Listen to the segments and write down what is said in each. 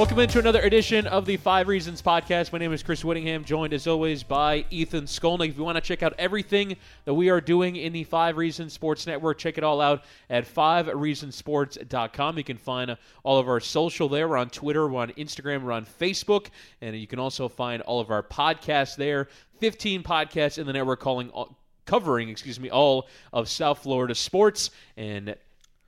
Welcome into another edition of the Five Reasons Podcast. My name is Chris Whittingham, joined as always by Ethan Skolnick. If you want to check out everything that we are doing in the Five Reasons Sports Network, check it all out at fivereasonsports.com. You can find all of our social there. We're on Twitter, we're on Instagram, we're on Facebook, and you can also find all of our podcasts there. 15 podcasts in the network calling covering, excuse me, all of South Florida sports and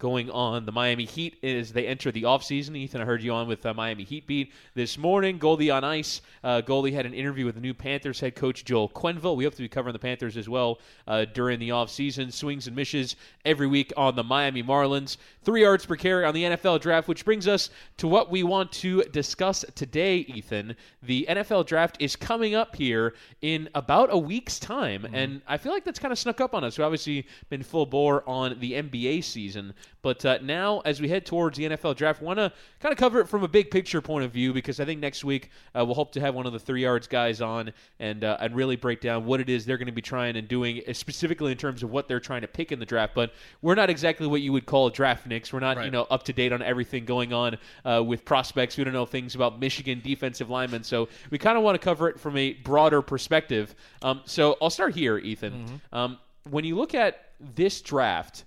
going on the Miami Heat as they enter the offseason. Ethan, I heard you on with uh, Miami Heat beat this morning. Goldie on ice. Uh, Goldie had an interview with the new Panthers head coach Joel Quenneville. We hope to be covering the Panthers as well uh, during the offseason. Swings and misses every week on the Miami Marlins. Three yards per carry on the NFL draft, which brings us to what we want to discuss today, Ethan. The NFL draft is coming up here in about a week's time, mm-hmm. and I feel like that's kind of snuck up on us. We've obviously been full bore on the NBA season. But uh, now, as we head towards the NFL draft, want to kind of cover it from a big picture point of view because I think next week uh, we'll hope to have one of the three yards guys on and uh, and really break down what it is they're going to be trying and doing, uh, specifically in terms of what they're trying to pick in the draft. But we're not exactly what you would call draft nicks. We're not right. you know up to date on everything going on uh, with prospects. We don't know things about Michigan defensive linemen, so we kind of want to cover it from a broader perspective. Um, so I'll start here, Ethan. Mm-hmm. Um, when you look at this draft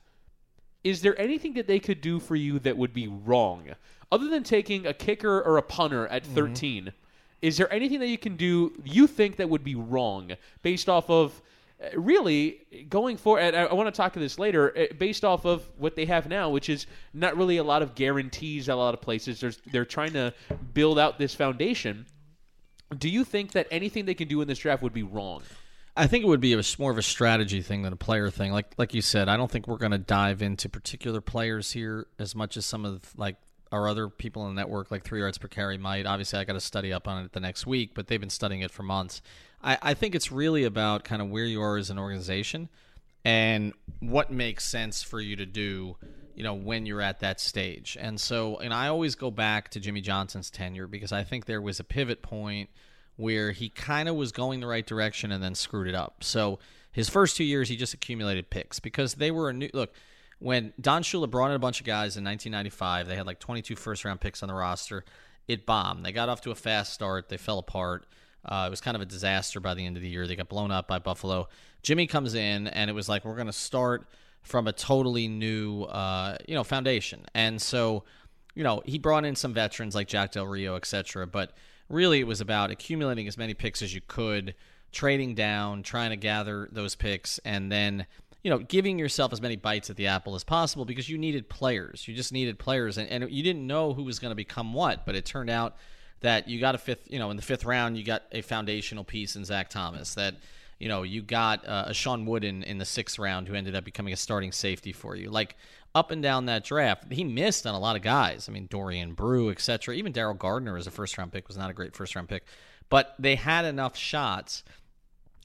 is there anything that they could do for you that would be wrong? Other than taking a kicker or a punter at mm-hmm. 13, is there anything that you can do you think that would be wrong based off of uh, really going for and I, I want to talk to this later uh, based off of what they have now which is not really a lot of guarantees at a lot of places There's, they're trying to build out this foundation do you think that anything they can do in this draft would be wrong I think it would be a, more of a strategy thing than a player thing. Like like you said, I don't think we're going to dive into particular players here as much as some of like our other people in the network, like three yards per carry, might. Obviously, I got to study up on it the next week, but they've been studying it for months. I, I think it's really about kind of where you are as an organization and what makes sense for you to do you know when you're at that stage and so and i always go back to jimmy johnson's tenure because i think there was a pivot point where he kind of was going the right direction and then screwed it up. So his first two years, he just accumulated picks because they were a new look. When Don Shula brought in a bunch of guys in 1995, they had like 22 first round picks on the roster. It bombed. They got off to a fast start. They fell apart. Uh, it was kind of a disaster by the end of the year. They got blown up by Buffalo. Jimmy comes in, and it was like we're going to start from a totally new, uh, you know, foundation. And so, you know, he brought in some veterans like Jack Del Rio, etc. But really it was about accumulating as many picks as you could, trading down, trying to gather those picks, and then you know giving yourself as many bites at the apple as possible because you needed players. You just needed players, and, and you didn't know who was going to become what, but it turned out that you got a fifth. You know, in the fifth round, you got a foundational piece in Zach Thomas that. You know, you got uh, a Shawn Wooden in the sixth round who ended up becoming a starting safety for you. Like up and down that draft. He missed on a lot of guys. I mean, Dorian Brew, etc. Even Daryl Gardner as a first round pick was not a great first round pick, but they had enough shots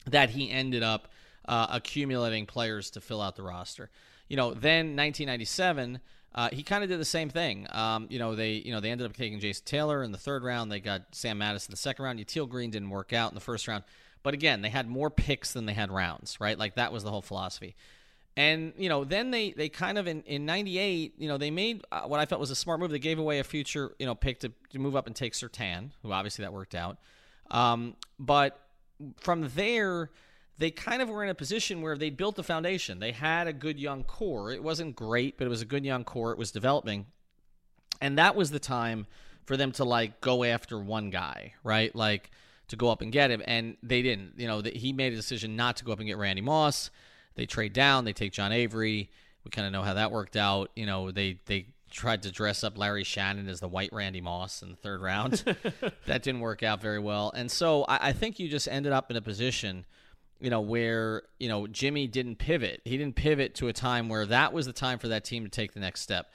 that he ended up uh, accumulating players to fill out the roster. You know, then 1997. Uh, he kind of did the same thing. Um, you know, they you know they ended up taking Jason Taylor in the third round. They got Sam Madison in the second round. Yatil Green didn't work out in the first round. But again, they had more picks than they had rounds, right? Like that was the whole philosophy. And you know, then they they kind of in in '98, you know, they made uh, what I felt was a smart move. They gave away a future, you know, pick to, to move up and take Surtain, who obviously that worked out. Um, but from there, they kind of were in a position where they built the foundation. They had a good young core. It wasn't great, but it was a good young core. It was developing, and that was the time for them to like go after one guy, right? Like to go up and get him, and they didn't. You know, the, he made a decision not to go up and get Randy Moss. They trade down. They take John Avery. We kind of know how that worked out. You know, they they tried to dress up Larry Shannon as the white Randy Moss in the third round. that didn't work out very well. And so I, I, think you just ended up in a position you know, where, you know, Jimmy didn't pivot. He didn't pivot to a time where that was the time for that team to take the next step.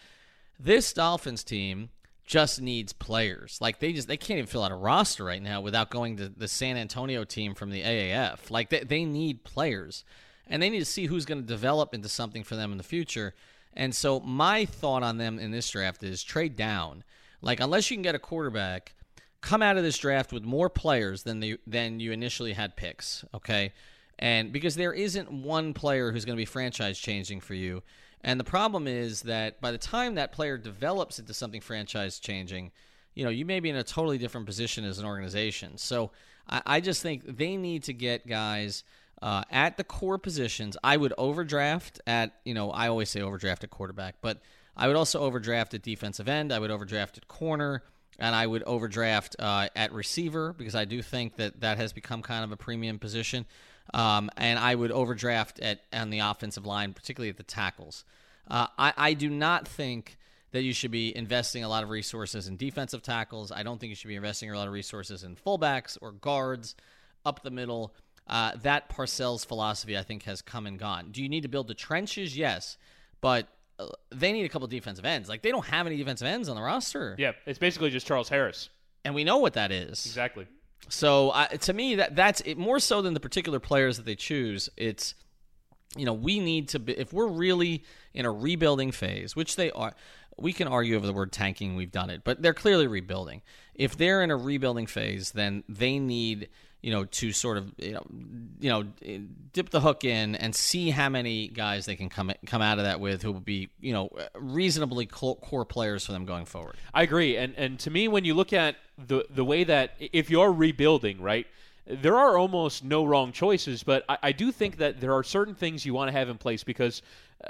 This Dolphins team just needs players. Like they just they can't even fill out a roster right now without going to the San Antonio team from the AAF. Like they, they need players. And they need to see who's going to develop into something for them in the future. And so my thought on them in this draft is trade down. Like unless you can get a quarterback, come out of this draft with more players than the than you initially had picks, okay? And because there isn't one player who's going to be franchise changing for you. And the problem is that by the time that player develops into something franchise changing, you know, you may be in a totally different position as an organization. So I, I just think they need to get guys uh, at the core positions. I would overdraft at, you know, I always say overdraft at quarterback, but I would also overdraft at defensive end. I would overdraft at corner and I would overdraft uh, at receiver because I do think that that has become kind of a premium position. Um, and I would overdraft at on the offensive line, particularly at the tackles. Uh, I, I do not think that you should be investing a lot of resources in defensive tackles. I don't think you should be investing a lot of resources in fullbacks or guards up the middle. Uh, that Parcells philosophy, I think, has come and gone. Do you need to build the trenches? Yes, but uh, they need a couple defensive ends. Like they don't have any defensive ends on the roster. Yeah, it's basically just Charles Harris, and we know what that is exactly. So uh, to me, that that's it, more so than the particular players that they choose. It's you know we need to be if we're really in a rebuilding phase, which they are. We can argue over the word tanking. We've done it, but they're clearly rebuilding. If they're in a rebuilding phase, then they need you know, to sort of you know, you know, dip the hook in and see how many guys they can come come out of that with who will be you know reasonably core players for them going forward. I agree, and and to me, when you look at the the way that if you're rebuilding, right, there are almost no wrong choices, but I, I do think that there are certain things you want to have in place because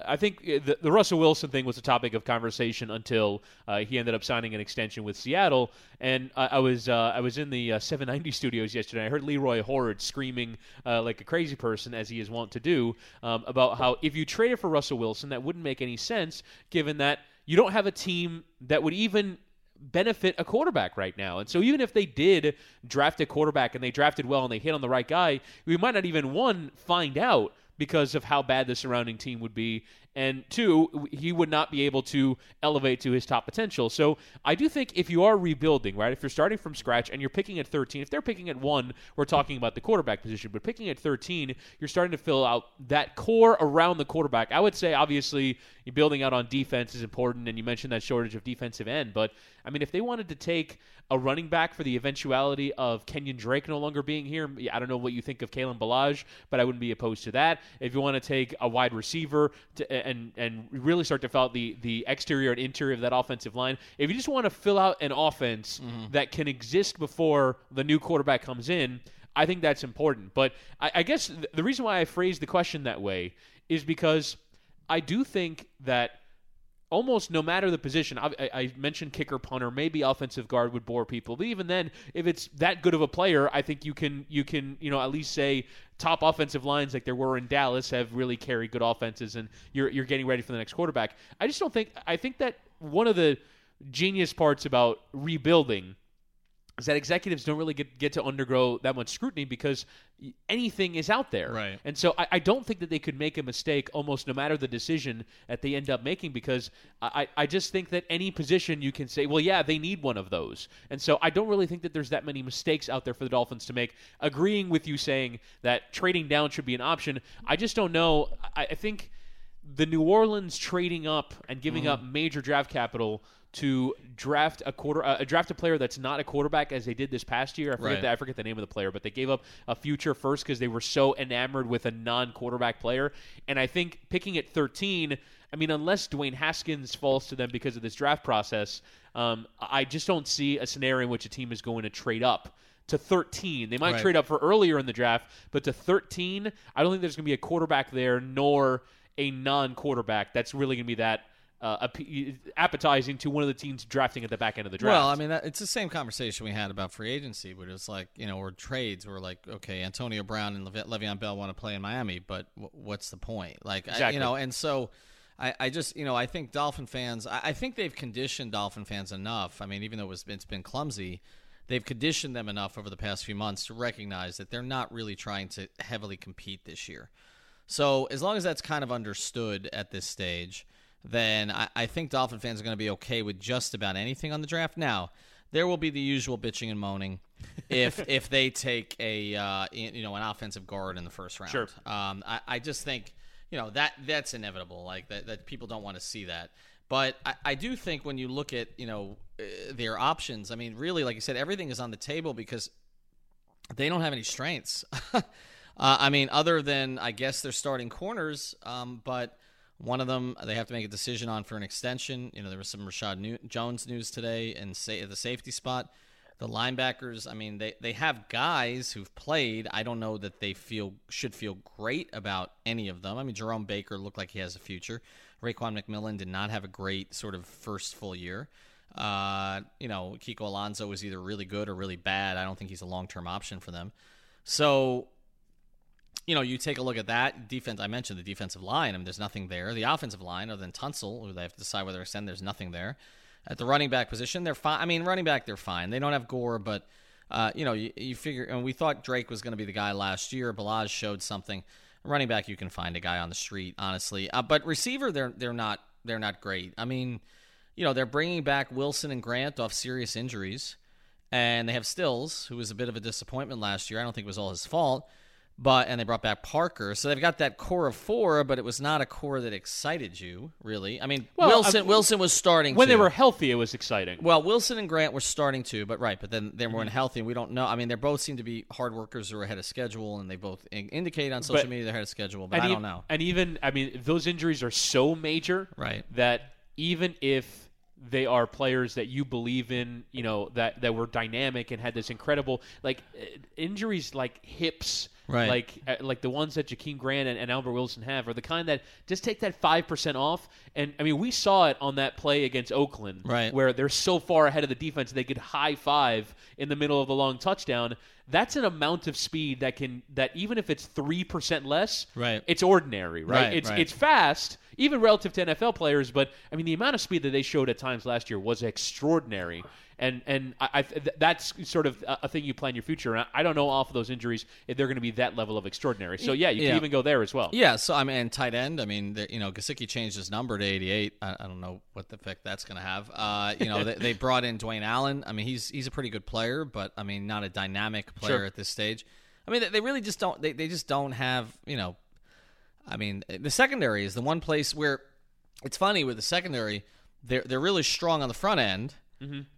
I think uh, the, the, Russell Wilson thing was a topic of conversation until uh, he ended up signing an extension with Seattle. And I, I was uh, I was in the uh, 790 studios yesterday. I heard Leroy Hoard screaming uh, like a crazy person, as he is wont to do, um, about how if you traded for Russell Wilson, that wouldn't make any sense, given that you don't have a team that would even benefit a quarterback right now. And so even if they did draft a quarterback and they drafted well and they hit on the right guy, we might not even one find out because of how bad the surrounding team would be. And two, he would not be able to elevate to his top potential. So I do think if you are rebuilding, right, if you're starting from scratch and you're picking at 13, if they're picking at one, we're talking about the quarterback position, but picking at 13, you're starting to fill out that core around the quarterback. I would say, obviously, building out on defense is important, and you mentioned that shortage of defensive end. But, I mean, if they wanted to take a running back for the eventuality of Kenyon Drake no longer being here. I don't know what you think of Kalen Ballage, but I wouldn't be opposed to that. If you want to take a wide receiver to, and and really start to fill out the the exterior and interior of that offensive line, if you just want to fill out an offense mm-hmm. that can exist before the new quarterback comes in, I think that's important. But I, I guess the reason why I phrased the question that way is because I do think that almost no matter the position. I, I, mentioned kicker, punter, maybe offensive guard would bore people, but even then, if it's that good of a player, I think you can you can you know at least say top offensive lines like there were in Dallas have really carried good offenses, and you're you're getting ready for the next quarterback. I just don't think I think that one of the genius parts about rebuilding is that executives don't really get, get to undergo that much scrutiny because anything is out there. Right. And so I, I, don't think that they could make a mistake almost no matter the decision that they end up making because I, I just think that any position you can say, well, yeah, they need one of those. And so I don't really think that there's that many mistakes out there for the Dolphins to make. Agreeing with you saying that trading down should be an option, I just don't know. I, I think the New Orleans trading up and giving mm-hmm. up major draft capital – to draft a quarter uh, draft a player that's not a quarterback as they did this past year. I forget right. the, I forget the name of the player, but they gave up a future first because they were so enamored with a non-quarterback player. And I think picking at 13, I mean, unless Dwayne Haskins falls to them because of this draft process, um, I just don't see a scenario in which a team is going to trade up to 13. They might right. trade up for earlier in the draft, but to 13, I don't think there's going to be a quarterback there nor a non-quarterback that's really going to be that uh, appetizing to one of the teams drafting at the back end of the draft. Well, I mean, that, it's the same conversation we had about free agency, but it's like you know, or trades. We're like, okay, Antonio Brown and Le- Le'Veon Bell want to play in Miami, but w- what's the point? Like, exactly. I, you know, and so. I, I just, you know, I think Dolphin fans, I, I think they've conditioned Dolphin fans enough. I mean, even though it was, it's been clumsy, they've conditioned them enough over the past few months to recognize that they're not really trying to heavily compete this year. So as long as that's kind of understood at this stage, then I, I think Dolphin fans are going to be okay with just about anything on the draft. Now, there will be the usual bitching and moaning if if they take a uh, you know an offensive guard in the first round. Sure. Um, I, I just think you know that that's inevitable. Like that, that people don't want to see that. But I, I do think when you look at you know uh, their options, I mean, really, like you said, everything is on the table because they don't have any strengths. uh, I mean, other than I guess they're starting corners, um, but one of them they have to make a decision on for an extension. You know, there was some Rashad New- Jones news today, and say the safety spot. The linebackers, I mean, they, they have guys who've played. I don't know that they feel should feel great about any of them. I mean, Jerome Baker looked like he has a future. Raekwon McMillan did not have a great sort of first full year. Uh, you know, Kiko Alonso was either really good or really bad. I don't think he's a long term option for them. So, you know, you take a look at that defense. I mentioned the defensive line. I mean, there's nothing there. The offensive line, other than Tunsil, who they have to decide whether to send, there's nothing there. At the running back position, they're fine. I mean, running back, they're fine. They don't have Gore, but uh, you know, you, you figure. And we thought Drake was going to be the guy last year. Ballage showed something. Running back, you can find a guy on the street, honestly. Uh, but receiver, they're they're not they're not great. I mean, you know, they're bringing back Wilson and Grant off serious injuries, and they have Stills, who was a bit of a disappointment last year. I don't think it was all his fault. But and they brought back Parker, so they've got that core of four, but it was not a core that excited you, really. I mean, Well, Wilson I- Wilson was starting When they were healthy, it was exciting. Well, Wilson and Grant were starting to, but right, but then they Mm-hmm. weren't healthy. We don't know. I mean, they both seem to be hard workers who are ahead of schedule, and they both in- indicate on social But- media they're ahead of schedule. But I don't know. And even, I mean, those injuries are so major Right. that even if they are players that you believe in, you know, that, that were dynamic and had this incredible, like, uh, injuries like hips. Right. Like uh, like the ones that Jakeem Grant and, and Albert Wilson have are the kind that just take that five percent off. And I mean, we saw it on that play against Oakland, Right. Where they're so far ahead of the defense they could high five in the middle of the long touchdown. That's an amount of speed that can that even if it's three percent less, Right. It's ordinary, right? Right, it's right. it's fast, even relative to NFL players. But I mean, the amount of speed that they showed at times last year was extraordinary. And and I, I th- that's sort of a, a thing you plan your future. around. I don't know off of those injuries if they're going to be that level of extraordinary. So yeah, you Yeah. can even go there as well. Yeah, so I mean, tight end. I mean, you know, Gesicki changed his number to 88. I, I don't know what the effect that's going to have. Uh, you know, they, they brought in Dwayne Allen. I mean, he's he's a pretty good player, but I mean, not a dynamic player Sure. at this stage. I mean, they, they really just don't. They, they just don't have. You know, I mean, the secondary is the one place where it's funny with the secondary. They're they're really strong on the front end.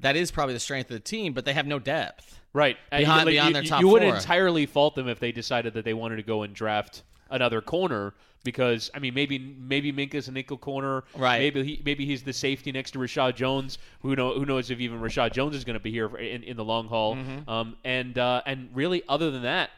That is probably the strength of the team, but they have no depth. Right. And Behind- you, beyond you, their top you wouldn't entirely fault them if they decided that they wanted to go and draft another corner because I mean maybe maybe Minkah's a nickel corner. Right. Maybe he maybe he's the safety next to Rashad Jones. Who know who knows if even Rashad Jones is going to be here in, in the long haul. Mm-hmm. Um, and uh, and really other than that.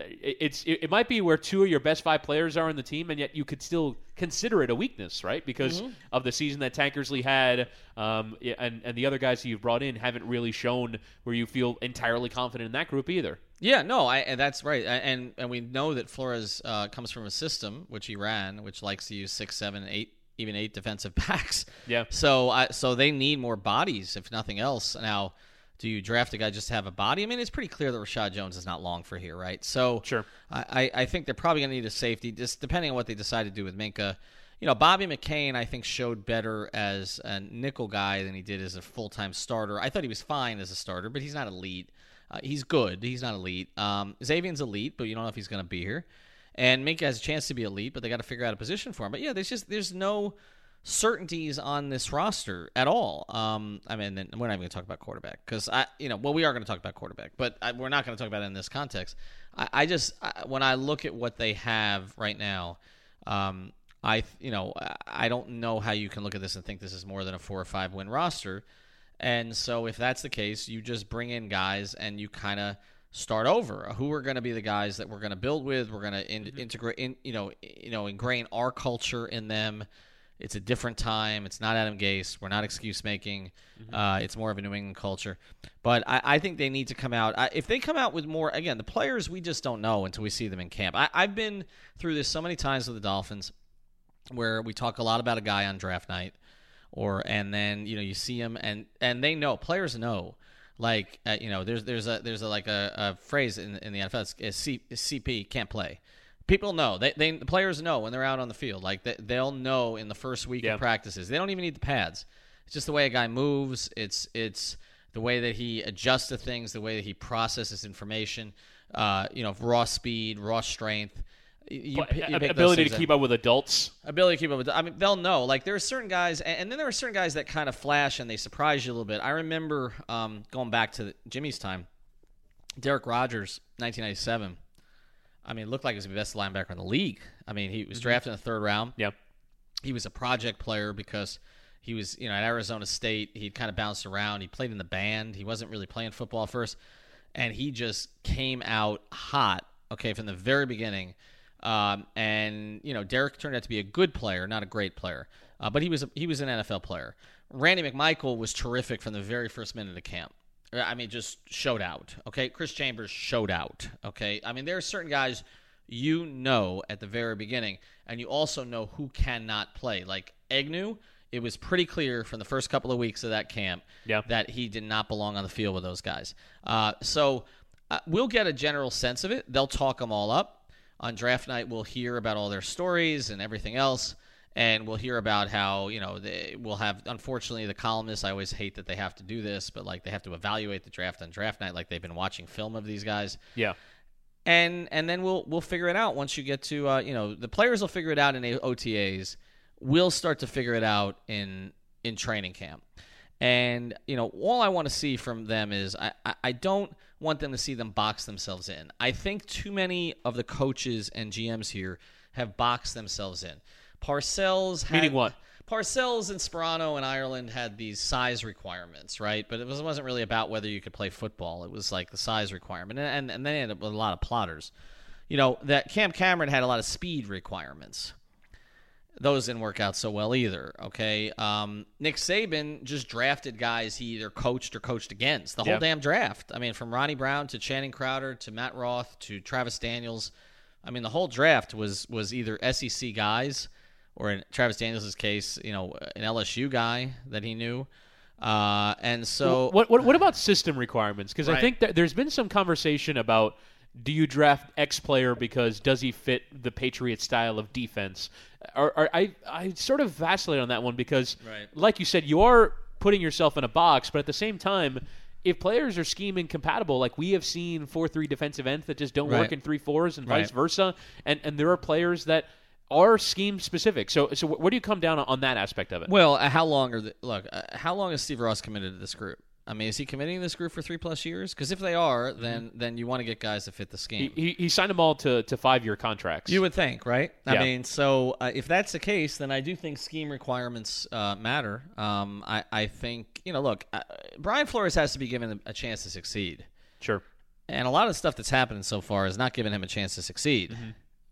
It- It's it, might be where two of your best five players are in the team, and yet you could still consider it a weakness, right? Because Mm-hmm. of the season that Tankersley had, um, and and the other guys who you've brought in haven't really shown where you feel entirely confident in that group either. Yeah, no, I, and that's right, I- and and we know that Flores uh, comes from a system which he ran, which likes to use six, seven, eight, even eight defensive backs. Yeah. So I so they need more bodies, if nothing else. Now, do you draft a guy just to have a body? I mean, it's pretty clear that Rashad Jones is not long for here, right? So Sure. I, I think they're probably going to need a safety, just depending on what they decide to do with Minkah. You know, Bobby McCain, I think, showed better as a nickel guy than he did as a full time starter. I thought he was fine as a starter, but he's not elite. Uh, he's good. He's not elite. Um, Xavien's elite, but you don't know if he's going to be here. And Minkah has a chance to be elite, but they got to figure out a position for him. But yeah, there's just there's no certainties on this roster at all. Um, I mean, we're not even going to talk about quarterback because I, you know, well, we are going to talk about quarterback, but I, we're not going to talk about it in this context. I, I just I, when I look at what they have right now, um, I, you know, I- don't know how you can look at this and think this is more than a four or five win roster. And so, if that's the case, you just bring in guys and you kind of start over. Who are going to be the guys that we're going to build with? We're going to in, integrate, in, you know, you know, ingrain our culture in them. It's a different time. It's not Adam Gase. We're not excuse making. Uh, it's more of a New England culture. But I, I think they need to come out. I, if they come out with more, again, the players we just don't know until we see them in camp. I, I've been through this so many times with the Dolphins, where we talk a lot about a guy on draft night, or and then you know you see him and and they know players know Like uh, you know, there's there's a there's a like a, a phrase in in the NFL. It's, it's C, it's CP can't play. People know they, they the players know when they're out on the field. Like they, they'll know in the first week Yeah. of practices. They don't even need the pads. It's just the way a guy moves. It's it's the way that he adjusts to things, the way that he processes information. Uh, you know, raw speed, raw strength. You, you a- pick those ability to keep up up with adults. ability to keep up with. I mean, they'll know. Like there are certain guys, and, and then there are certain guys that kind of flash and they surprise you a little bit. I remember um, going back to Jimmy's time, Derrick Rodgers, 1997. I mean, it looked like he was the best linebacker in the league. I mean, he was drafted in the third round. Yeah. He was a project player because he was, you know, at Arizona State. He'd kind of bounced around. He played in the band. He wasn't really playing football first, and he just came out hot. Okay, from the very beginning. Um, and you know, Derrick turned out to be a good player, not a great player, uh, but he was a, he was an NFL player. Randy McMichael was terrific from the very first minute of camp. Uh, I mean, just showed out. Okay, Chris Chambers showed out. Okay, I mean, there are certain guys you know at the very beginning, and you also know who cannot play. Like Agnew, it was pretty clear from the first couple of weeks of that camp Yeah. that he did not belong on the field with those guys. Uh, so uh, we'll get a general sense of it. They'll talk them all up. On draft night, we'll hear about all their stories and everything else. And we'll hear about how, you know, they will have, unfortunately, the columnists, I always hate that they have to do this, but like they have to evaluate the draft on draft night, like they've been watching film of these guys Yeah. and and then we'll we'll figure it out once you get to uh, you know the players will figure it out in OTAs. We'll start to figure it out in in training camp. And you know, all I want to see from them is I, I, I don't want them to see them box themselves in. I think too many of the coaches and GMs here have boxed themselves in. Parcells had, Meaning what? Parcells and Sparano in Ireland had these size requirements, right? But it was, wasn't really about whether you could play football. It was like the size requirement, and and, and they ended up with a lot of plotters. You know that Cam Cameron had a lot of speed requirements. Those didn't work out so well either. Okay, um, Nick Saban just drafted guys he either coached or coached against the whole Yeah. damn draft. I mean, from Ronnie Brown to Channing Crowder to Matt Roth to Travis Daniels. I mean, the whole draft was was either SEC guys or in Travis Daniels' case, you know, an LSU guy that he knew. Uh, and so what, what what about system requirements? Because I think that there's been some conversation about do you draft X player because does he fit the Patriot style of defense? Or, or I I sort of vacillate on that one because, Right. like you said, you are putting yourself in a box, but at the same time. If players are scheme incompatible, like we have seen four three defensive ends that just don't work Right. in three fours and Right. vice versa, and and there are players that are scheme specific. So so where do you come down on that aspect of it? Well, uh, how long are the look? Uh, how long is Steve Ross committed to this group? I mean, is he committing to this group for three plus years? Because if they are, then then you want to get guys that fit the scheme. he, he signed them all to, to five year contracts. You would think, right? I Yeah. mean, so uh, if that's the case, then I do think scheme requirements uh, matter. Um, I, I think, you know, look, uh, Brian Flores has to be given a chance to succeed. sure. And a lot of the stuff that's happening so far has not given him a chance to succeed.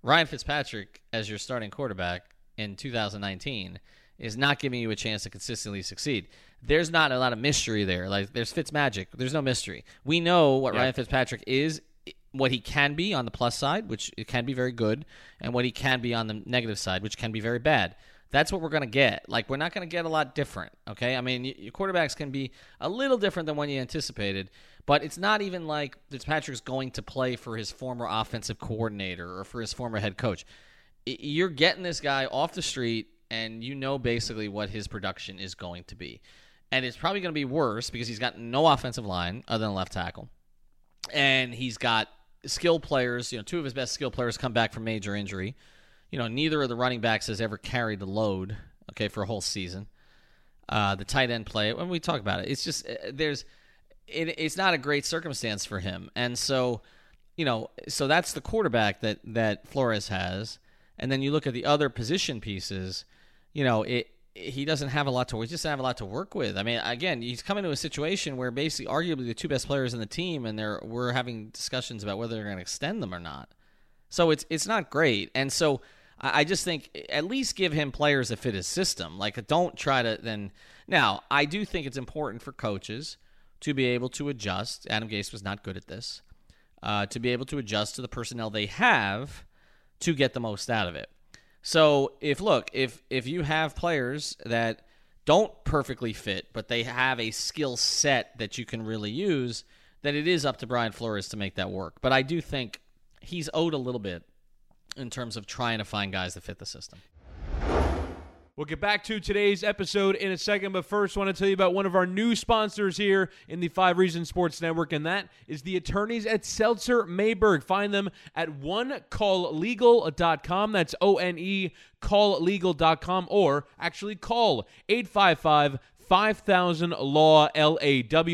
Ryan Fitzpatrick, as your starting quarterback in 2019, is not giving you a chance to consistently succeed. There's not a lot of mystery there. Like there's Fitz magic. There's no mystery. We know what Yeah. Ryan Fitzpatrick is, what he can be on the plus side, which it can be very good, and what he can be on the negative side, which can be very bad. That's what we're going to get. Like we're not going to get a lot different. Okay, I mean y- your quarterbacks can be a little different than when you anticipated, but it's not even like Fitzpatrick's going to play for his former offensive coordinator or for his former head coach. You're getting this guy off the street, and you know basically what his production is going to be, and it's probably going to be worse because he's got no offensive line other than left tackle, and he's got skill players. You know, two of his best skill players come back from major injury. You know, neither of the running backs has ever carried the load. Okay, for a whole season. Uh, the tight end play. When we talk about it, it's just uh, there's it, it's not a great circumstance for him, and so you know, so that's the quarterback that that Flores has, and then you look at the other position pieces. You know, it he doesn't have a lot to. He doesn't have a lot to work with. I mean, again, he's coming to a situation where basically, arguably, the two best players in the team, and they're we're having discussions about whether they're going to extend them or not. So it's it's not great, and so I, I just think at least give him players that fit his system. Like don't try to then. Now I do think it's important for coaches to be able to adjust. Adam Gase was not good at this. Uh, to be able to adjust to the personnel they have to get the most out of it. So if look if if you have players that don't perfectly fit, but they have a skill set that you can really use, then it is up to Brian Flores to make that work. But I do think he's owed a little bit in terms of trying to find guys that fit the system. We'll get back to today's episode in a second, but first, I want to tell you about one of our new sponsors here in the Five Reasons Sports Network, and that is the attorneys at Seltzer Mayberg. Find them at onecalllegal.com. That's O N E calllegal.com, or actually call 855 5000 Law LAW.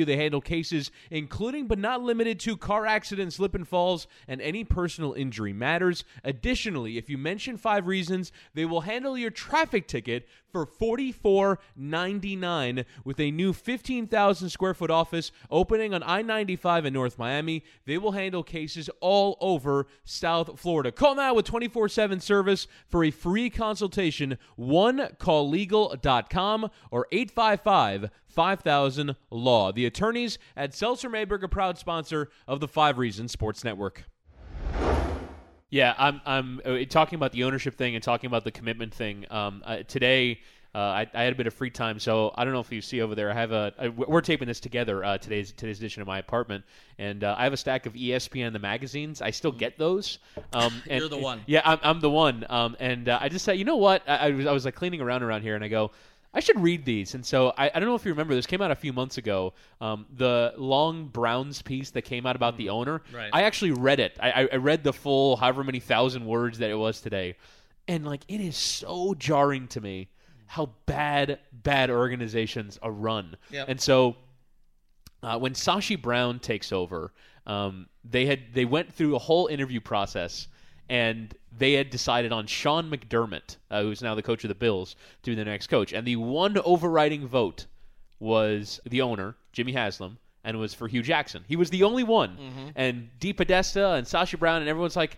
They handle cases including but not limited to car accidents, slip and falls, and any personal injury matters. Additionally, if you mention five reasons, they will handle your traffic ticket for $44.99 with a new 15,000 square foot office opening on I 95 in North Miami. They will handle cases all over South Florida. Call now with 24 7 service for a free consultation. One OneCallLegal.com or 855 5000 Law. The attorneys at Seltzer Mayberg, a proud sponsor of the Five Reasons Sports Network. Yeah, I'm I'm uh, talking about the ownership thing and talking about the commitment thing. Um, uh, today, uh, I, I, had a bit of free time, so I don't know if you see over there. I have a, a we're taping this together uh, today's today's edition of my apartment, and uh, I have a stack of ESPN the magazines. I still get those. Um, and, You're the one. Yeah, I'm, I'm the one. Um, and uh, I just said, you know what? I, I was I was like cleaning around around here, and I go. I should read these. And so I, I don't know if you remember, this came out a few months ago. Um, the Long Browns piece that came out about the owner. Right. I actually read it. I, I read the full however many thousand words that it was today. And like it is so jarring to me how bad, bad organizations are run. Yep. And so uh, when Sashi Brown takes over, um, they had they went through a whole interview process and they had decided on Sean McDermott, uh, who's now the coach of the Bills, to be the next coach. And the one overriding vote was the owner, Jimmy Haslam, and it was for Hue Jackson. He was the only one. And DePodesta and Sashi Brown and everyone's like,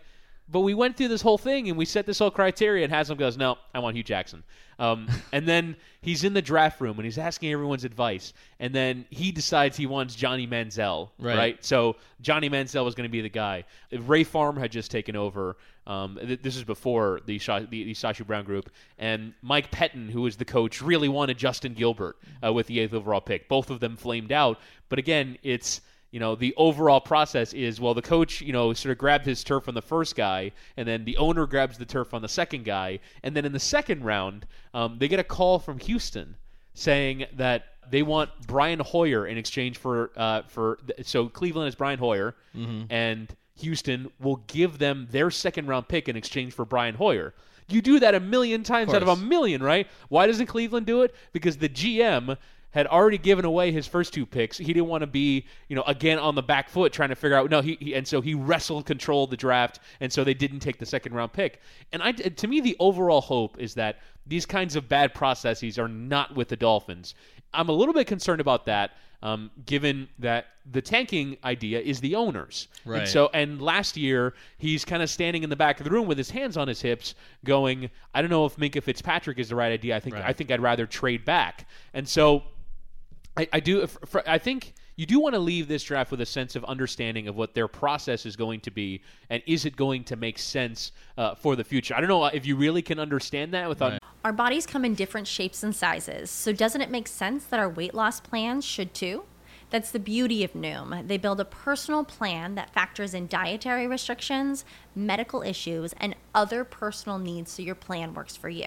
but we went through this whole thing and we set this whole criteria, and Haslam goes, no, I want Hue Jackson. Um, and then he's in the draft room and he's asking everyone's advice, and then he decides he wants Johnny Manziel, Right. So Johnny Manziel was going to be the guy. Ray Farmer had just taken over. Um, th- this is before the, Sha- the the Sashi Brown group, and Mike Pettine, who was the coach, really wanted Justin Gilbert uh, with the eighth overall pick. Both of them flamed out, but again, it's you know the overall process is well the coach you know sort of grabbed his turf on the first guy and then the owner grabs the turf on the second guy and then in the second round um, they get a call from houston saying that they want Brian Hoyer in exchange for uh, for so Cleveland is Brian Hoyer and Houston will give them their second round pick in exchange for Brian Hoyer. You do that a million times out of a million, right? Why doesn't Cleveland do it? Because the GM had already given away his first two picks. He didn't want to be, you know, again on the back foot trying to figure out. No, he, he and so he wrestled control of the draft, and so they didn't take the second round pick. And I, to me, the overall hope is that these kinds of bad processes are not with the Dolphins. I'm a little bit concerned about that, um, given that the tanking idea is the owners. Right. And so, and last year he's kind of standing in the back of the room with his hands on his hips, going, "I don't know if Minkah Fitzpatrick is the right idea. I think Right. I think I'd rather trade back." And so, I, I do. I think you do want to leave this draft with a sense of understanding of what their process is going to be, and is it going to make sense uh, for the future? I don't know if you really can understand that without. Right. Our bodies come in different shapes and sizes, so doesn't it make sense that our weight loss plans should too? That's the beauty of Noom. They build a personal plan that factors in dietary restrictions, medical issues, and other personal needs so your plan works for you.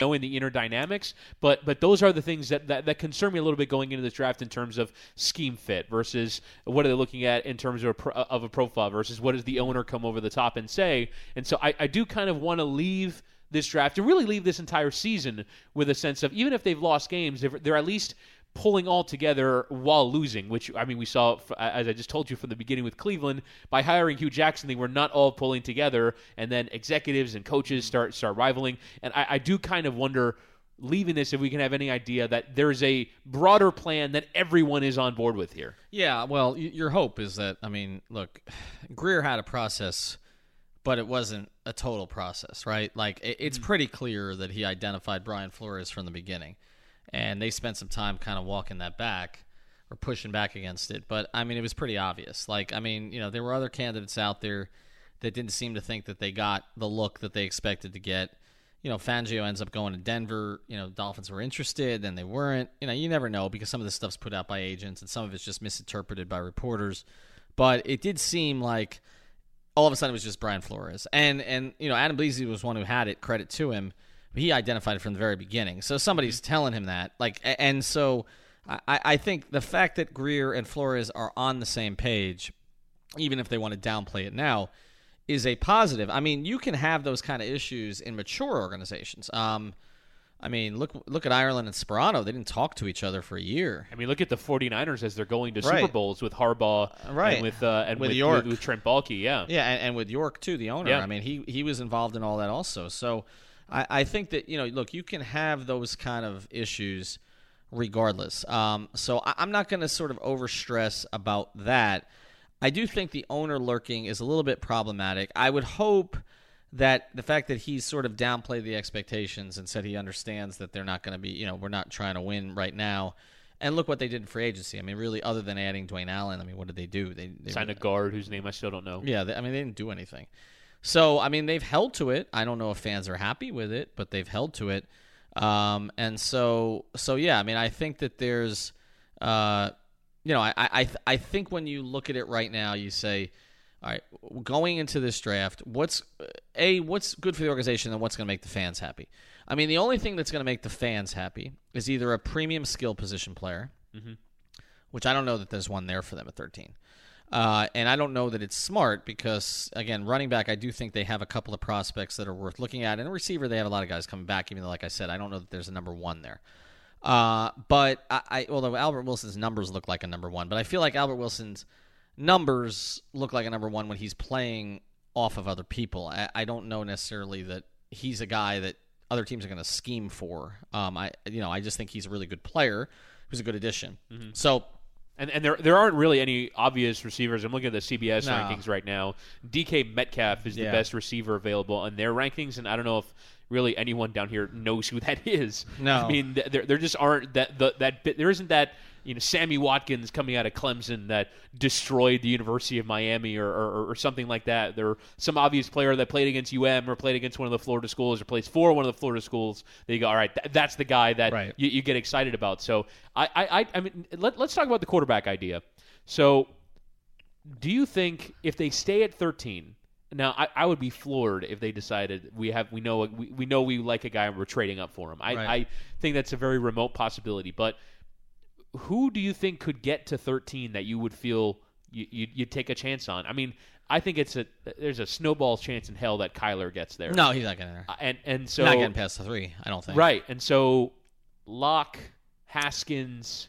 Knowing the inner dynamics, but but those are the things that, that, that concern me a little bit going into this draft in terms of scheme fit versus what are they looking at in terms of a, pro, of a profile versus what does the owner come over the top and say. And so I, I do kind of want to leave this draft and really leave this entire season with a sense of even if they've lost games, they're, they're at least pulling all together while losing, which I mean we saw as I just told you from the beginning with Cleveland by hiring Hue Jackson, they were not all pulling together, and then executives and coaches start start rivaling, and I, I do kind of wonder. Leaving this, if we can have any idea that there's a broader plan that everyone is on board with here. Yeah, well, your hope is that I mean, look, Grier had a process, but it wasn't a total process, right? Like it's mm. pretty clear that he identified Brian Flores from the beginning and they spent some time kind of walking that back or pushing back against it. But I mean, it was pretty obvious. Like, I mean, you know, there were other candidates out there that didn't seem to think that they got the look that they expected to get. You know, Fangio ends up going to Denver. You know, Dolphins were interested, then they weren't. You know, you never know because some of this stuff's put out by agents and some of it's just misinterpreted by reporters. But it did seem like all of a sudden it was just Brian Flores, and and you know Adam Beasley was one who had it. Credit to him he identified it from the very beginning. So somebody's telling him that. Like, and so I, I think the fact that Grier and Flores are on the same page, even if they want to downplay it now, is a positive. I mean, you can have those kind of issues in mature organizations. Um, I mean, look look at Ireland and Sparano. They didn't talk to each other for a year. I mean, look at the 49ers as they're going to right. Super Bowls with Harbaugh right. and with uh, and with, with York. With, with, Trent Baalke, yeah. Yeah, and, and, with York too, the owner. Yeah. I mean, he he was involved in all that also. So I, I think that you know, look, you can have those kind of issues regardless. Um, so I, am not going to sort of overstress about that. I do think the owner lurking is a little bit problematic. I would hope that the fact that he's sort of downplayed the expectations and said he understands that they're not going to be, you know, we're not trying to win right now. And look what they did in free agency. I mean, really, other than adding Dwayne Allen, I mean, what did they do? They, they signed a guard whose name I still don't know. Yeah, they, I mean, they didn't do anything. So, I mean, they've held to it. I don't know if fans are happy with it, but they've held to it. Um, and so, so yeah, I mean, I think that there's, uh, you know, I, I, I think when you look at it right now, you say, all right, going into this draft, what's a what's good for the organization and what's going to make the fans happy? I mean, the only thing that's going to make the fans happy is either a premium skill position player, mm-hmm. which I don't know that there's one there for them at 13. Uh, and I don't know that it's smart because, again, running back, I do think they have a couple of prospects that are worth looking at. And a receiver, they have a lot of guys coming back, even though, like I said, I don't know that there's a number one there. Uh, but I, I, although Albert Wilson's numbers look like a number one, but I feel like Albert Wilson's numbers look like a number one when he's playing off of other people. I, I don't know necessarily that he's a guy that other teams are going to scheme for. Um, I, you know, I just think he's a really good player. He was a good addition. Mm-hmm. So and, and there there aren't really any obvious receivers. I'm looking at the CBS no. rankings right now. DK Metcalf is yeah. the best receiver available on their rankings, and I don't know if really anyone down here knows who that is. No, I mean there there just aren't that the, that there isn't that you know Sammy Watkins coming out of Clemson that destroyed the University of Miami or, or, or something like that. There some obvious player that played against UM or played against one of the Florida schools or plays for one of the Florida schools. You go, all right, th- that's the guy that right. you, you, get excited about. So I I, I mean let, let's talk about the quarterback idea. So do you think if they stay at 13? Now, I, I would be floored if they decided we have we know we, we know we like a guy and we're trading up for him. I, right. I think that's a very remote possibility. But who do you think could get to 13 that you would feel you, you would take a chance on? I mean, I think it's a there's a snowball chance in hell that Kyler gets there. No, he's not getting there. Uh, and and so not getting past the three. I don't think. Right, and so Lock, Haskins,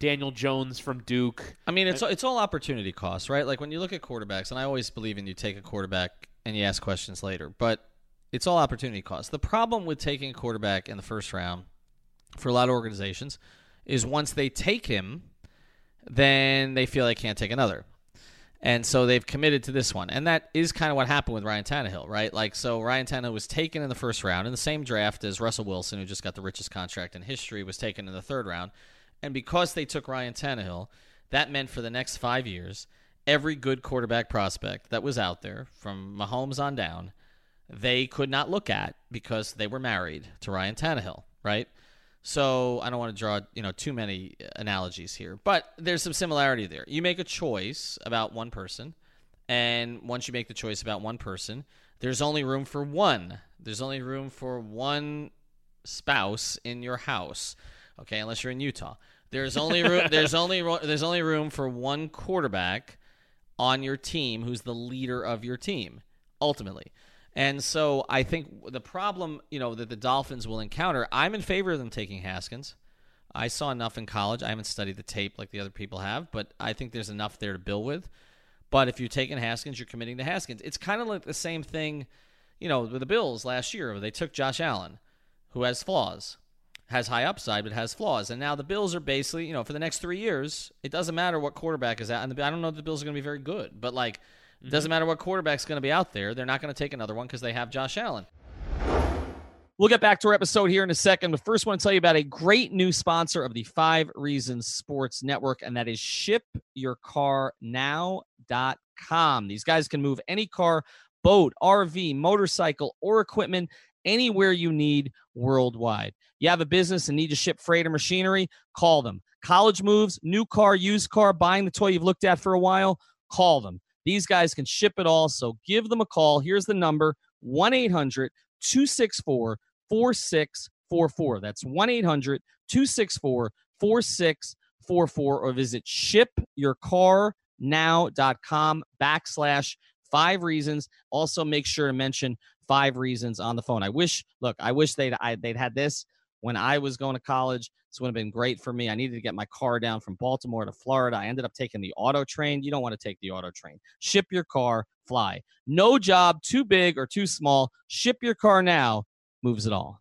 Daniel Jones from Duke. I mean, it's it's all opportunity cost, right? Like when you look at quarterbacks, and I always believe in you take a quarterback and you ask questions later, but it's all opportunity cost. The problem with taking a quarterback in the first round for a lot of organizations is once they take him, then they feel they can't take another. And so they've committed to this one. And that is kind of what happened with Ryan Tannehill, right? Like, so Ryan Tannehill was taken in the first round in the same draft as Russell Wilson, who just got the richest contract in history, was taken in the third round. And because they took Ryan Tannehill, that meant for the next five years, every good quarterback prospect that was out there, from Mahomes on down, they could not look at because they were married to Ryan Tannehill, right? So I don't want to draw, you know, too many uh, analogies here, but there's some similarity there. You make a choice about one person, and once you make the choice about one person, there's only room for one. There's only room for one spouse in your house. Okay, unless you're in Utah. There's only room there's only there's only room for one quarterback on your team who's the leader of your team ultimately. And so I think the problem, you know, that the Dolphins will encounter, I'm in favor of them taking Haskins. I saw enough in college. I haven't studied the tape like the other people have, but I think there's enough there to build with. But if you're taking Haskins, you're committing to Haskins. It's kind of like the same thing, you know, with the Bills last year. They took Josh Allen, who has flaws, has high upside, but has flaws. And now the Bills are basically, you know, for the next three years, it doesn't matter what quarterback is at. And I don't know if the Bills are going to be very good, but like, it doesn't mm-hmm. matter what quarterback's going to be out there. They're not going to take another one because they have Josh Allen. We'll get back to our episode here in a second, but first, I want to tell you about a great new sponsor of the Five Reasons Sports Network, and that is ShipYourCarNow.com. These guys can move any car, boat, RV, motorcycle, or equipment anywhere you need worldwide. You have a business and need to ship freight or machinery? Call them. College moves, new car, used car, buying the toy you've looked at for a while? Call them. These guys can ship it all, so give them a call. Here's the number 1 800 264 4644. That's 1 800 264 4644 or visit shipyourcarnow.com backslash five reasons. Also, make sure to mention five reasons on the phone. I wish, look, I wish they'd, I, they'd had this when I was going to college. This would have been great for me. I needed to get my car down from Baltimore to Florida. I ended up taking the auto train. You don't want to take the auto train. Ship your car, fly. No job too big or too small. Ship your car now moves it all.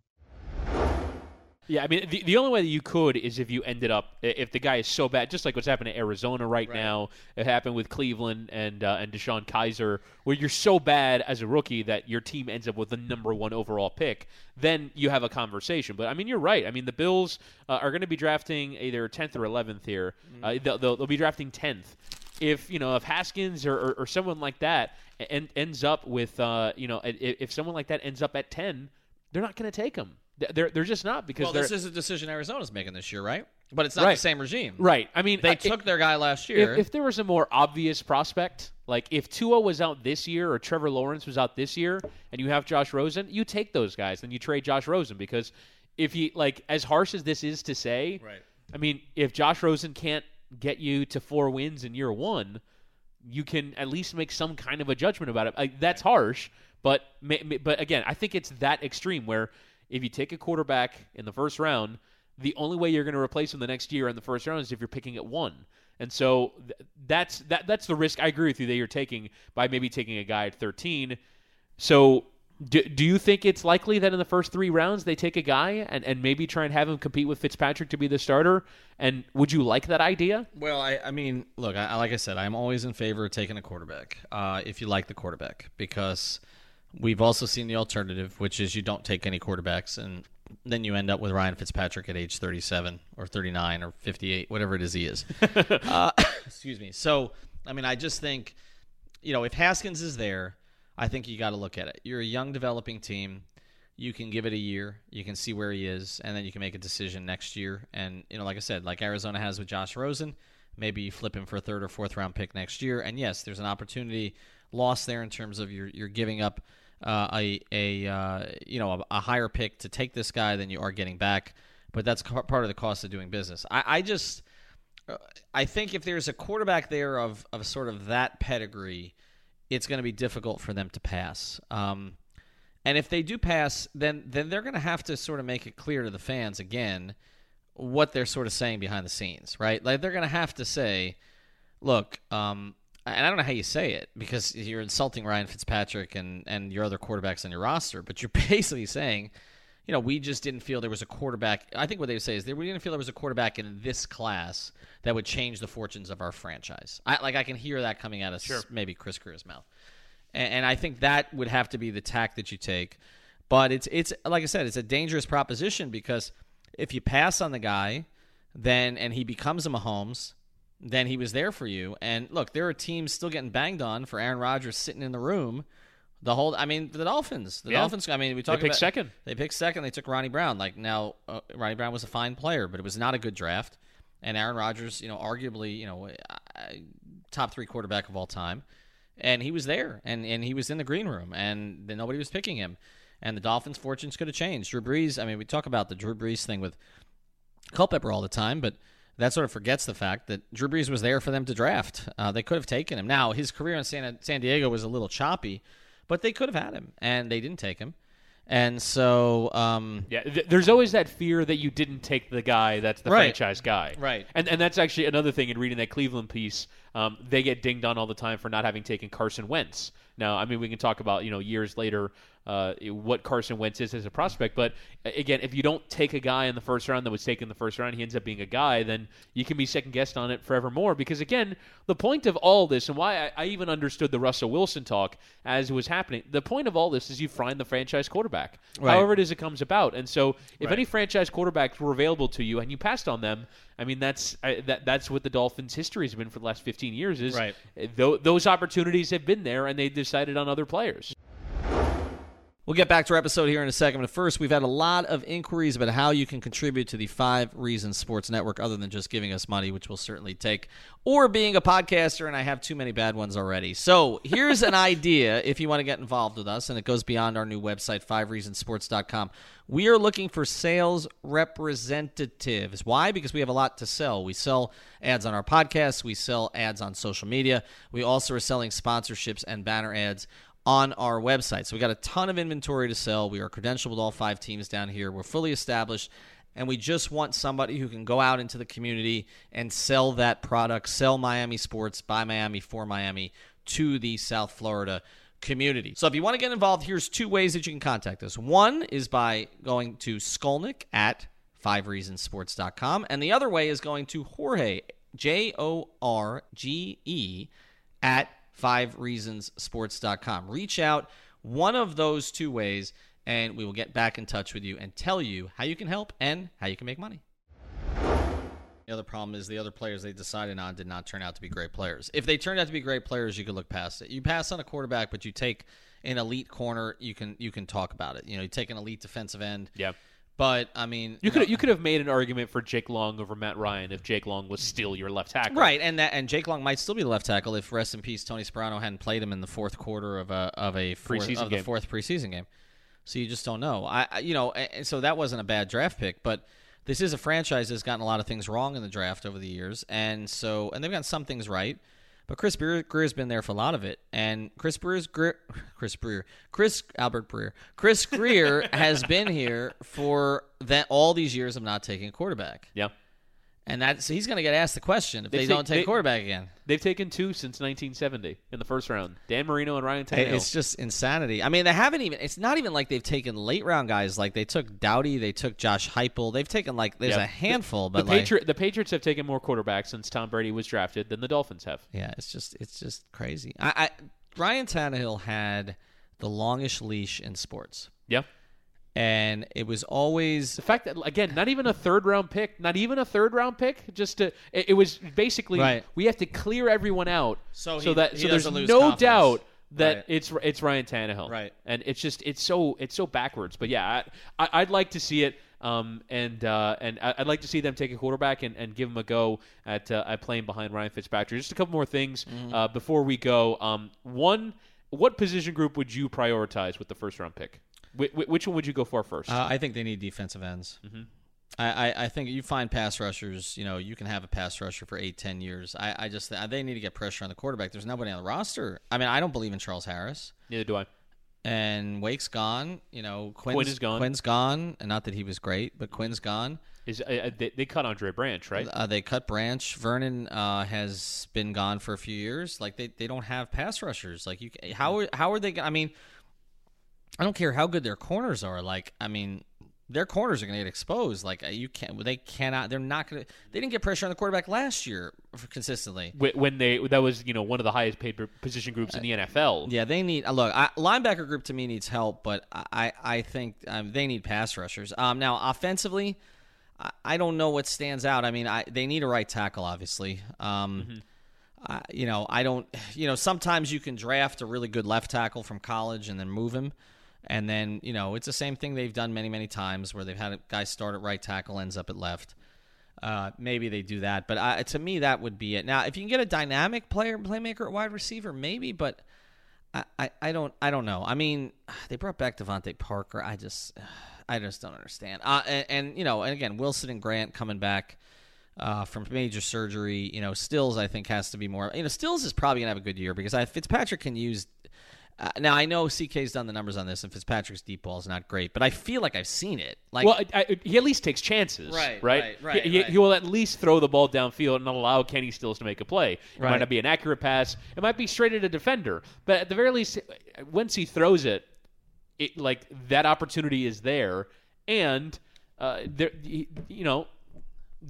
Yeah, I mean, the, the only way that you could is if you ended up if the guy is so bad, just like what's happening to Arizona right, Right. now. It happened with Cleveland and uh, and DeShone Kizer, where you're so bad as a rookie that your team ends up with the number one overall pick. Then you have a conversation. But I mean, you're right. I mean, the Bills uh, are going to be drafting either 10th or 11th here. Uh, they'll, they'll, they'll be drafting 10th. If you know if Haskins or, or, or someone like that en- ends up with uh, you know if, if someone like that ends up at 10, they're not going to take him. They're they're just not because Well, this is a decision Arizona's making this year, right? But it's not Right. the same regime. right. I mean, They I- took their guy last year. if there was a more obvious prospect, like if Tua was out this year or Trevor Lawrence was out this year, and you have Josh Rosen, you take those guys and you trade Josh Rosen because if you like, as harsh as this is to say, Right. I mean, if Josh Rosen can't get you to four wins in year one, you can at least make some kind of a judgment about it. Like, that's harsh, but but again, I think it's that extreme where if you take a quarterback in the first round, the only way you're going to replace him the next year in the first round is if you're picking at one. And so th- that's that that's the risk. I agree with you that you're taking by maybe taking a guy at 13. So do, do you think it's likely that in the first three rounds they take a guy and, and maybe try and have him compete with Fitzpatrick to be the starter? And would you like that idea? Well, I, I mean, look, I, like I said, I'm always in favor of taking a quarterback uh, if you like the quarterback because we've also seen the alternative, which is you don't take any quarterbacks and then you end up with Ryan Fitzpatrick at age 37 or 39 or 58, whatever it is he is. uh, excuse me. So, I mean, I just think, you know, if Haskins is there, I think you got to look at it. You're a young developing team. You can give it a year. You can see where he is, and then you can make a decision next year. And you know, like I said, like Arizona has with Josh Rosen, maybe you flip him for a third or fourth round pick next year. And yes, there's an opportunity lost there in terms of you're you're giving up uh, a a uh, you know a, a higher pick to take this guy than you are getting back. But that's ca- part of the cost of doing business. I, I just uh, I think if there's a quarterback there of of sort of that pedigree, it's going to be difficult for them to pass. Um, and if they do pass, then then they're going to have to sort of make it clear to the fans again what they're sort of saying behind the scenes, right? Like they're going to have to say, "Look, um, and I don't know how you say it because you're insulting Ryan Fitzpatrick and and your other quarterbacks on your roster, but you're basically saying." You know, we just didn't feel there was a quarterback. I think what they would say is that we didn't feel there was a quarterback in this class that would change the fortunes of our franchise. I like I can hear that coming out of s- maybe Chris Grier's mouth and, and I think that would have to be the tack that you take. But it's it's like I said, it's a dangerous proposition because if you pass on the guy, then and he becomes a Mahomes, then he was there for you. And look, there are teams still getting banged on for Aaron Rodgers sitting in the room. The whole, I mean, the Dolphins. The Yeah. Dolphins. I mean, we talked picked about second. They picked second. They took Ronnie Brown. Like now, uh, Ronnie Brown was a fine player, but it was not a good draft. And Aaron Rodgers, you know, arguably, you know, top three quarterback of all time and he was there and, and he was in the green room and then nobody was picking him and the dolphins fortunes could have changed drew brees i mean we talk about the drew brees thing with culpepper all the time but that sort of forgets the fact that drew brees was there for them to draft uh, they could have taken him now his career in san, san diego was a little choppy but they could have had him, and they didn't take him. And so, um, Yeah, th- there's always that fear that you didn't take the guy that's the Right. franchise guy. Right. And and that's actually another thing in reading that Cleveland piece. Um, they get dinged on all the time for not having taken Carson Wentz. Now, I mean, we can talk about you know years later uh, what Carson Wentz is as a prospect, but uh, again, if you don't take a guy in the first round that was taken in the first round, he ends up being a guy, then you can be second guessed on it forevermore. Because again, the point of all this, and why I, I even understood the Russell Wilson talk as it was happening, the point of all this is you find the franchise quarterback, Right. however it is it comes about. And so, if Right. any franchise quarterbacks were available to you and you passed on them, I mean that's I, that that's what the Dolphins' history has been for the last 15 years. Is Right. tho- those opportunities have been there, and they decided on other players. We'll get back to our episode here in a second. But first, we've had a lot of inquiries about how you can contribute to the Five Reasons Sports Network, other than just giving us money, which we'll certainly take, or being a podcaster, and I have too many bad ones already. So here's an idea if you want to get involved with us, and it goes beyond our new website, fivereasonsports.com. We are looking for sales representatives. Why? Because we have a lot to sell. We sell ads on our podcasts, we sell ads on social media, we also are selling sponsorships and banner ads on our website. So we got a ton of inventory to sell. We are credentialed with all five teams down here. We're fully established and we just want somebody who can go out into the community and sell that product, sell Miami sports by Miami for Miami to the South Florida community. So if you want to get involved, here's two ways that you can contact us. One is by going to Skolnick at fivereasonsports.com, and the other way is going to Jorge, J O R G E, at fivereasonsports.com. Reach out one of those two ways, and we will get back in touch with you and tell you how you can help and how you can make money. The other problem is the other players they decided on did not turn out to be great players. If they turned out to be great players, you could look past it. You pass on a quarterback, but you take an elite corner, you can you can talk about it. You know, you take an elite defensive end. Yeah. But I mean, You could know- you could have made an argument for Jake Long over Matt Ryan if Jake Long was still your left tackle. Right, and that and Jake Long might still be the left tackle if rest in peace Tony Sparano hadn't played him in the fourth quarter of a of a fourth, Preseason of the game. fourth preseason game. So you just don't know. I, you know, and, and so that wasn't a bad draft pick, but this is a franchise that's gotten a lot of things wrong in the draft over the years, and so and they've got some things right. But Chris Breer, Grier's been there for a lot of it, and Chris Breer's Grier, Chris Breer, Chris Albert Breer, Chris Grier has been here for that all these years of not taking a quarterback, Yeah. And that's he's going to get asked the question if They they, don't take they- quarterback again. They've taken two since 1970 in the first round. Dan Marino and Ryan Tannehill. It's just insanity. I mean, they haven't even. It's not even like they've taken late round guys. Like they took Dowdy, they took Josh Heupel. They've taken like there's Yeah. a handful, the, but like Patri- the Patriots have taken more quarterbacks since Tom Brady was drafted than the Dolphins have. yeah, it's just it's just crazy. I, I Ryan Tannehill had the longest leash in sports, Yeah. And it was always The fact that again, not even a third round pick, not even a third round pick, just to it, it was basically Right. we have to clear everyone out So so he- that he so there's lose no confidence. doubt that Right. it's it's Ryan Tannehill. Right. And it's just it's so it's so backwards. But yeah, I, I, I'd like to see it. Um, and uh, and I- I'd like to see them take a quarterback and, and give him a go at uh, at playing behind Ryan Fitzpatrick. Just a couple more things Mm-hmm. uh, before we go. Um, one, what position group would you prioritize with the first round pick? Wh- wh- which one would you go for first? Uh, I think they need defensive ends. Mm-hmm. I, I, I think you find pass rushers. You know, you can have a pass rusher for eight, ten years. I, I just they need to get pressure on the quarterback. There's nobody on the roster. I mean, I don't believe in Charles Harris. Neither do I. And Wake's gone. You know, Quinn's, Quinn is gone. Quinn's gone, and not that he was great, but Quinn's gone. Is uh, they, they cut Andre Branch, right? Uh, they cut Branch. Vernon uh, has been gone for a few years. Like they, they don't have pass rushers. Like you, how are how are they? I mean, I don't care how good their corners are. Like I mean, their corners are going to get exposed. Like uh, you can't. They cannot. They're not going to. They didn't get pressure on the quarterback last year consistently. When they that was you know one of the highest paid position groups in the NFL. Yeah, they need. Uh, look, I, linebacker group to me needs help, but I I think um, they need pass rushers. Um, now offensively, I, I don't know what stands out. I mean, I they need a right tackle, obviously. Um, I, you know, I don't. You know, sometimes you can draft a really good left tackle from college and then move him. And then, you know, it's the same thing they've done many, many times where they've had a guy start at right tackle, ends up at left. Uh, maybe they do that, but uh, to me, that would be it. Now, if you can get a dynamic player, playmaker at wide receiver, maybe, but I, I, I don't, I don't know. I mean, they brought back DeVante Parker. I just, I just don't understand. Uh, and, and you know, and again, Wilson and Grant coming back uh, from major surgery. You know, Stills I think has to be more. You know, Stills is probably gonna have a good year because I, Fitzpatrick can use. Uh, now I know CK's done the numbers on this, and Fitzpatrick's deep ball is not great, but I feel like I've seen it. Like, well, I, I, he at least takes chances, Right, Right, right, right, He, right. he will at least throw the ball downfield and allow Kenny Stills to make a play. It might not be an accurate pass. It might be straight at a defender, but at the very least, once he throws it, it like that opportunity is there, and uh, there, you know,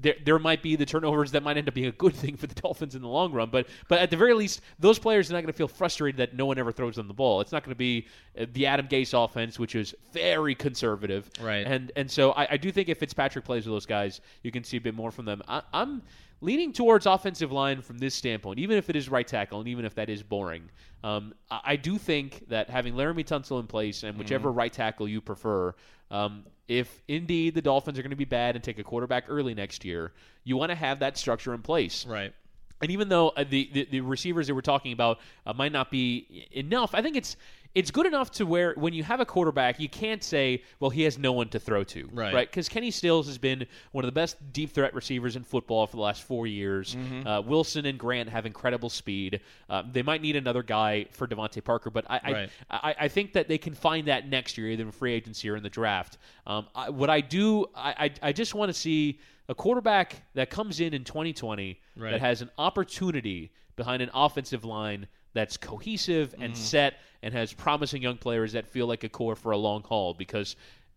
there, there might be the turnovers that might end up being a good thing for the Dolphins in the long run. But but at the very least, those players are not going to feel frustrated that no one ever throws them the ball. It's not going to be uh, the Adam Gase offense, which is very conservative. Right. And and so I, I do think if Fitzpatrick plays with those guys, you can see a bit more from them. I, I'm leaning towards offensive line from this standpoint, even if it is right tackle and even if that is boring. Um, I, I do think that having Laremy Tunsil in place and whichever right tackle you prefer, um, if indeed the Dolphins are going to be bad and take a quarterback early next year, you want to have that structure in place. right. And even though uh, the, the the receivers that we're talking about uh, might not be enough, I think it's it's good enough to where when you have a quarterback, you can't say, well, he has no one to throw to, Right. Right? Because Kenny Stills has been one of the best deep threat receivers in football for the last four years. Mm-hmm. Uh, Wilson and Grant have incredible speed. Uh, they might need another guy for DeVante Parker, but I, Right. I, I I think that they can find that next year, either in free agency or in the draft. Um, I, what I do, I, I, I just want to see a quarterback that comes in in 2020 Right. that has an opportunity behind an offensive line that's cohesive and Mm-hmm. set and has promising young players that feel like a core for a long haul because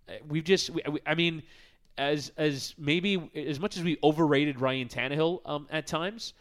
uh, we've just we, I mean as as maybe as much as we overrated Ryan Tannehill um, at times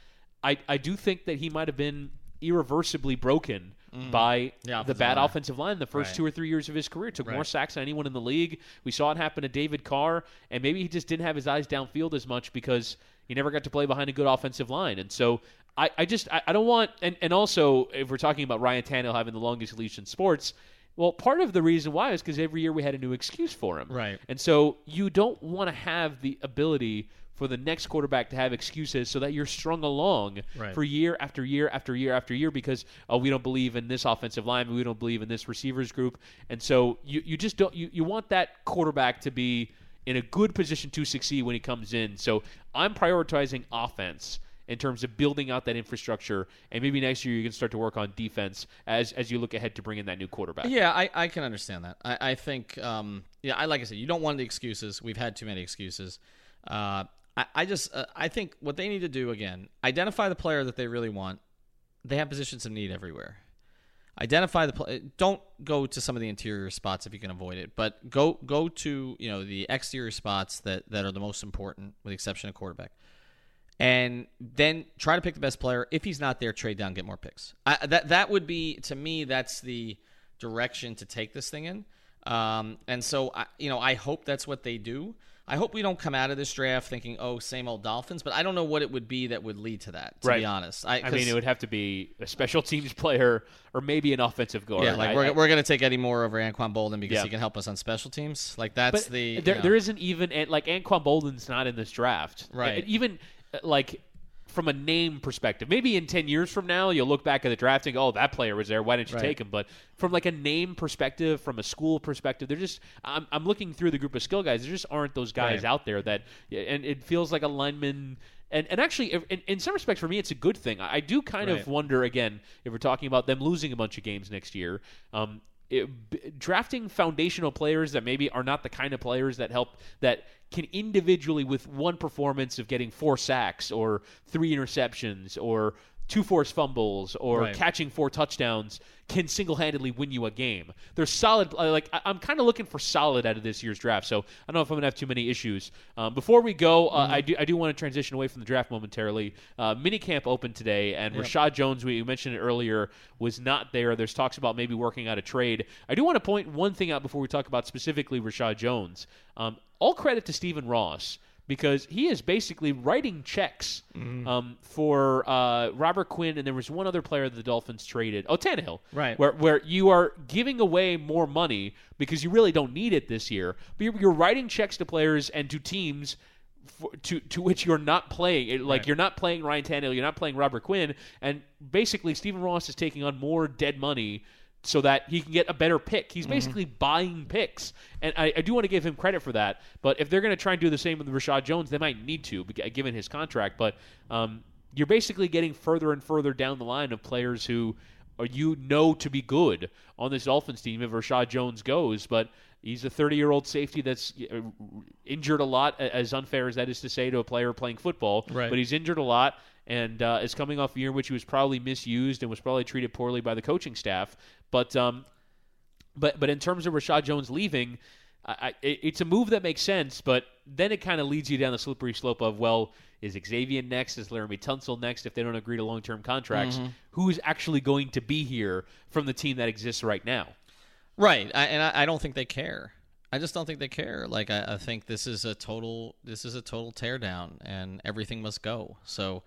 I I do think that he might have been irreversibly broken by The the, bad line. offensive line the first Right. two or three years of his career took more sacks than anyone in the league. We saw it happen to David Carr, and maybe he just didn't have his eyes downfield as much because he never got to play behind a good offensive line. And so I, I just I, I don't want and, and also if we're talking about Ryan Tannehill having the longest leash in sports, well, part of the reason why is because every year we had a new excuse for him. Right. And so you don't want to have the ability for the next quarterback to have excuses so that you're strung along Right. for year after year after year after year because oh we don't believe in this offensive line, we don't believe in this receivers group, and so you, you just don't you, you want that quarterback to be in a good position to succeed when he comes in. So I'm prioritizing offense in terms of building out that infrastructure, and maybe next year you can start to work on defense as as you look ahead to bring in that new quarterback. Yeah, I, I can understand that. I, I think, um, yeah, I like I said, you don't want the excuses. We've had too many excuses. Uh, I, I just, uh, I think what they need to do again, identify the player that they really want. They have positions of need everywhere. Identify the play. Don't go to some of the interior spots if you can avoid it, but go go to you know the exterior spots that that are the most important, with the exception of quarterback and then try to pick the best player. If he's not there, trade down, get more picks. I, that that would be to me. That's the direction to take this thing in. Um, and so, I, you know, I hope that's what they do. I hope we don't come out of this draft thinking, "Oh, same old Dolphins." But I don't know what it would be that would lead to that. To Right. be honest, I mean, it would have to be a special teams player or maybe an offensive guard. yeah, like I- we're, we're going to take Eddie Moore over Anquan Boldin because Yeah. he can help us on special teams. Like that's but the there, you know. there isn't even like Anquan Boldin's not in this draft, Right. Even like from a name perspective, maybe in ten years from now you'll look back at the draft and go, "Oh, that player was there. Why didn't you Right. take him?" But from like a name perspective, from a school perspective, they're just I'm, I'm looking through the group of skill guys. There just aren't those guys Right. out there that, and it feels like a lineman. And, and actually, in, in some respects, for me, it's a good thing. I I do kind Right. of wonder again if we're talking about them losing a bunch of games next year. Um, it, drafting foundational players that maybe are not the kind of players that help that can individually with one performance of getting four sacks or three interceptions or two forced fumbles or Right. catching four touchdowns can single-handedly win you a game. They're solid. uh, Like I- I'm kind of looking for solid out of this year's draft. So I don't know if I'm gonna have too many issues. Um, before we go, uh, I do I do want to transition away from the draft momentarily. Uh, minicamp opened today, and Reshad Jones, we mentioned it earlier, was not there. There's talks about maybe working out a trade. I do want to point one thing out before we talk about specifically Reshad Jones. Um, all credit to Stephen Ross because he is basically writing checks Mm-hmm. um, for uh, Robert Quinn, and there was one other player that the Dolphins traded. Oh, Tannehill, Right. Where where you are giving away more money because you really don't need it this year, but you're, you're writing checks to players and to teams. For, to to which you're not playing, like Right. you're not playing Ryan Tannehill, you're not playing Robert Quinn, and basically Stephen Ross is taking on more dead money so that he can get a better pick. He's basically buying picks, and I, I do want to give him credit for that. But if they're going to try and do the same with Reshad Jones, they might need to, given his contract. But um, you're basically getting further and further down the line of players who you know to be good on this Dolphins team if Reshad Jones goes, but he's a 30 year old safety that's uh, injured a lot, as unfair as that is to say to a player playing football. Right. But he's injured a lot and uh, is coming off a year in which he was probably misused and was probably treated poorly by the coaching staff. But um, but but in terms of Reshad Jones leaving, I, it's a move that makes sense, but then it kind of leads you down the slippery slope of well, is Xavier next? Is Laremy Tunsil next? If they don't agree to long term contracts, Mm-hmm. who's actually going to be here from the team that exists right now? Right, I, and I, I don't think they care. I just don't think they care. Like I, I think this is a total this is a total teardown, and everything must go. So.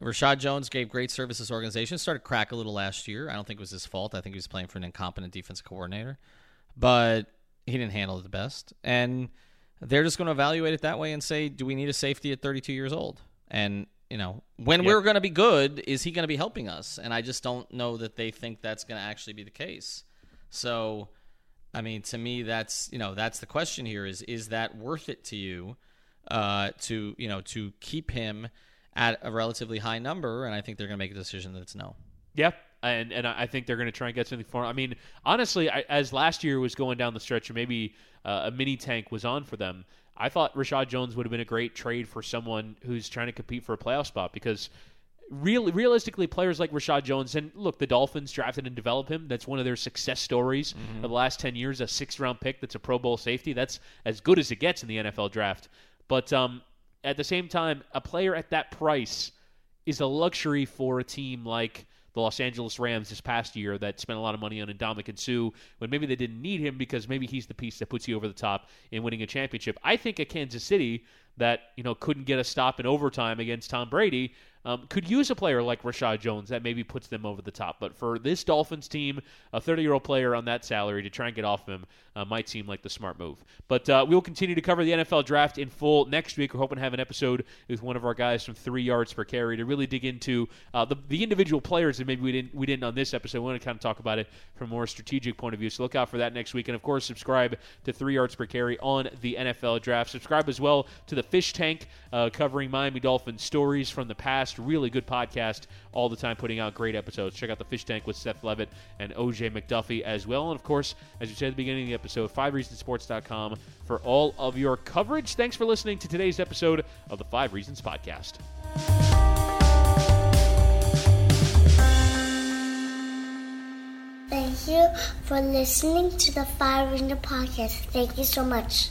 Reshad Jones gave great service to organization. Started crack a little last year. I don't think it was his fault. I think he was playing for an incompetent defensive coordinator, but he didn't handle it the best. And they're just going to evaluate it that way and say, do we need a safety at 32 years old? And you know, when Yeah. we're going to be good, is he going to be helping us? And I just don't know that they think that's going to actually be the case. So, I mean, to me, that's you know, that's the question here: is is that worth it to you uh, to you know to keep him at a relatively high number? And I think they're going to make a decision that it's no. Yeah, and and I think they're going to try and get something for him. I mean, honestly, I, as last year was going down the stretch, or maybe uh, a mini tank was on for them. I thought Reshad Jones would have been a great trade for someone who's trying to compete for a playoff spot because. Real, realistically, players like Reshad Jones, and look, the Dolphins drafted and developed him. That's one of their success stories of the last 10 years. A sixth round pick that's a Pro Bowl safety. That's as good as it gets in the NFL draft. But um, at the same time, a player at that price is a luxury for a team like the Los Angeles Rams this past year that spent a lot of money on Ndamukong Suh when maybe they didn't need him because maybe he's the piece that puts you over the top in winning a championship. I think a Kansas City that you know couldn't get a stop in overtime against Tom Brady um, could use a player like Reshad Jones that maybe puts them over the top. But for this Dolphins team, a 30 year old player on that salary to try and get off him uh, might seem like the smart move. But uh, we'll continue to cover the NFL draft in full next week. We're hoping to have an episode with one of our guys from Three Yards Per Carry to really dig into uh, the, the individual players that maybe we didn't we didn't on this episode. We want to kind of talk about it from a more strategic point of view. So look out for that next week, and of course subscribe to Three Yards Per Carry on the NFL draft. Subscribe as well to the Fish Tank uh, covering Miami Dolphins stories from the past. Really good podcast all the time, putting out great episodes. Check out the Fish Tank with Seth Levitt and OJ McDuffie as well. And of course, as you said at the beginning of the episode, 5reasonsports.com for all of your coverage. Thanks for listening to today's episode of the Five Reasons Podcast. Thank you for listening to the Fire Ringer podcast. Thank you so much.